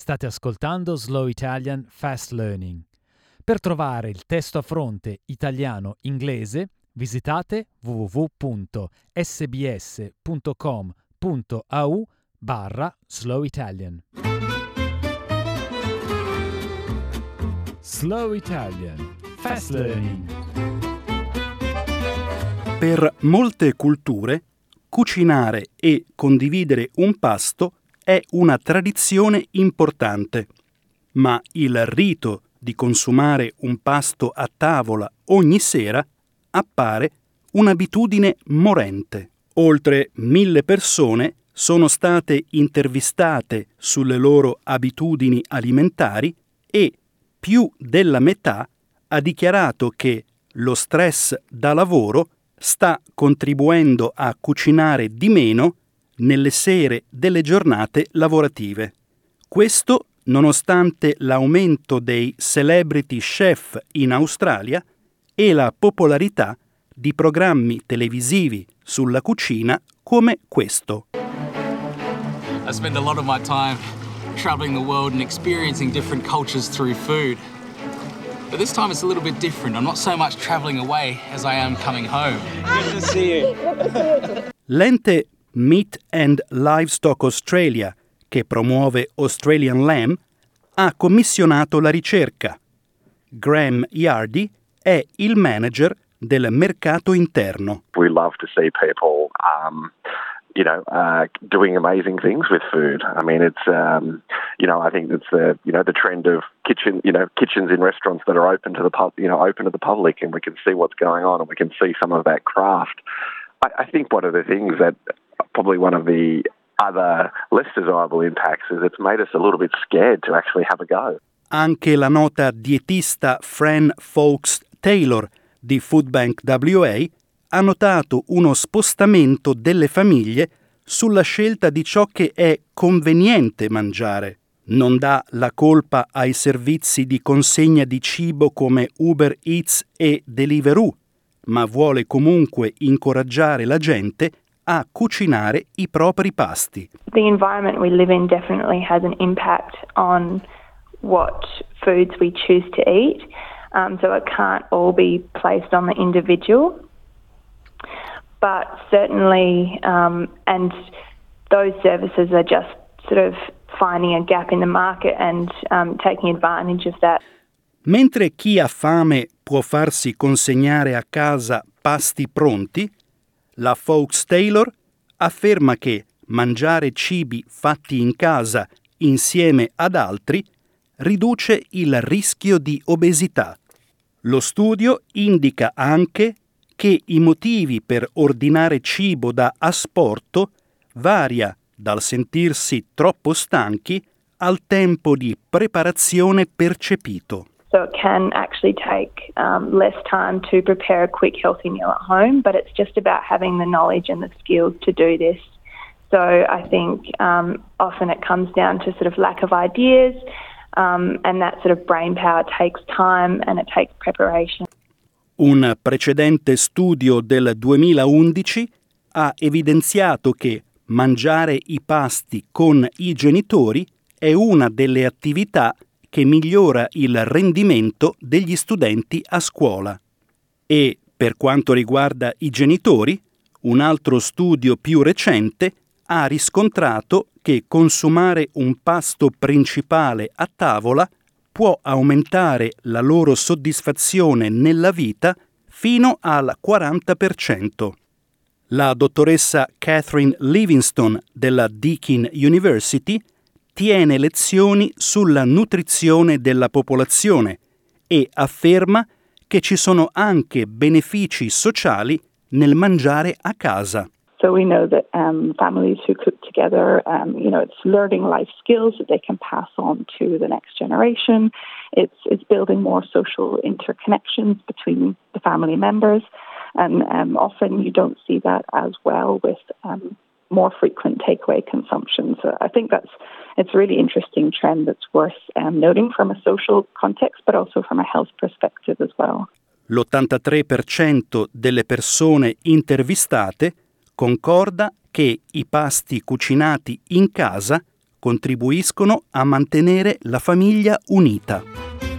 State ascoltando Slow Italian Fast Learning. Per trovare il testo a fronte italiano-inglese visitate www.sbs.com.au barra Slow Italian. Slow Italian Fast Learning. Per molte culture, cucinare e condividere un pasto è una tradizione importante, ma il rito di consumare un pasto a tavola ogni sera appare un'abitudine morente. Oltre mille persone sono state intervistate sulle loro abitudini alimentari e più della metà ha dichiarato che lo stress da lavoro sta contribuendo a cucinare di meno nelle sere delle giornate lavorative. Questo nonostante l'aumento dei celebrity chef in Australia e la popolarità di programmi televisivi sulla cucina come questo. I spend a lot of my time traveling the world and experiencing different cultures through food. But this time it's a little bit different. I'm not so much traveling away as I am coming home. Good to see you. L'ente Meat and Livestock Australia, che promuove Australian Lamb, ha commissionato la ricerca. Graham Yardy è il manager del mercato interno. We love to see people, um, you know, uh, doing amazing things with food. I mean, it's, um, you know, I think it's the, you know, the trend of kitchen, you know, kitchens in restaurants that are open to the pub, you know, open to the public, and we can see what's going on, and we can see some of that craft. I, I think one of the things that probably one of the other less desirable impacts is it's made us a little bit scared to actually have a go. Anche la nota dietista Fran Fawkes Taylor di Foodbank WA ha notato uno spostamento delle famiglie sulla scelta di ciò che è conveniente mangiare. Non dà la colpa ai servizi di consegna di cibo come Uber Eats e Deliveroo, ma vuole comunque incoraggiare la gente a cucinare i propri pasti. The environment we live in definitely has an impact on what foods we choose to eat. Um, so it can't all be placed on the individual. But certainly, um, and those services are just sort of finding a gap in the market and um, taking advantage of that. Mentre chi ha fame può farsi consegnare a casa pasti pronti, la Fawkes Taylor afferma che mangiare cibi fatti in casa insieme ad altri riduce il rischio di obesità. Lo studio indica anche che i motivi per ordinare cibo da asporto varia dal sentirsi troppo stanchi al tempo di preparazione percepito. So it can actually take um, less time to prepare a quick, healthy meal at home, but it's just about having the knowledge and the skills to do this. So I think um, often it comes down to sort of lack of ideas, um, and that sort of brain power takes time and it takes preparation. Un precedente studio del 2011 ha evidenziato che mangiare i pasti con i genitori è una delle attività che migliora il rendimento degli studenti a scuola. E, per quanto riguarda i genitori, un altro studio più recente ha riscontrato che consumare un pasto principale a tavola può aumentare la loro soddisfazione nella vita fino al 40%. La dottoressa Catherine Livingston della Deakin University tiene lezioni sulla nutrizione della popolazione e afferma che ci sono anche benefici sociali nel mangiare a casa. So we know that um, families who cook together, um, you know, it's learning life skills that they can pass on to the next generation. It's, it's building more social interconnections between the family members. And um, often you don't see that as well with um, more frequent takeaway consumption. So I think that's it's a really interesting trend that's worth um, noting from a social context, but also from a health perspective as well. L'83% delle persone intervistate concorda che i pasti cucinati in casa contribuiscono a mantenere la famiglia unita.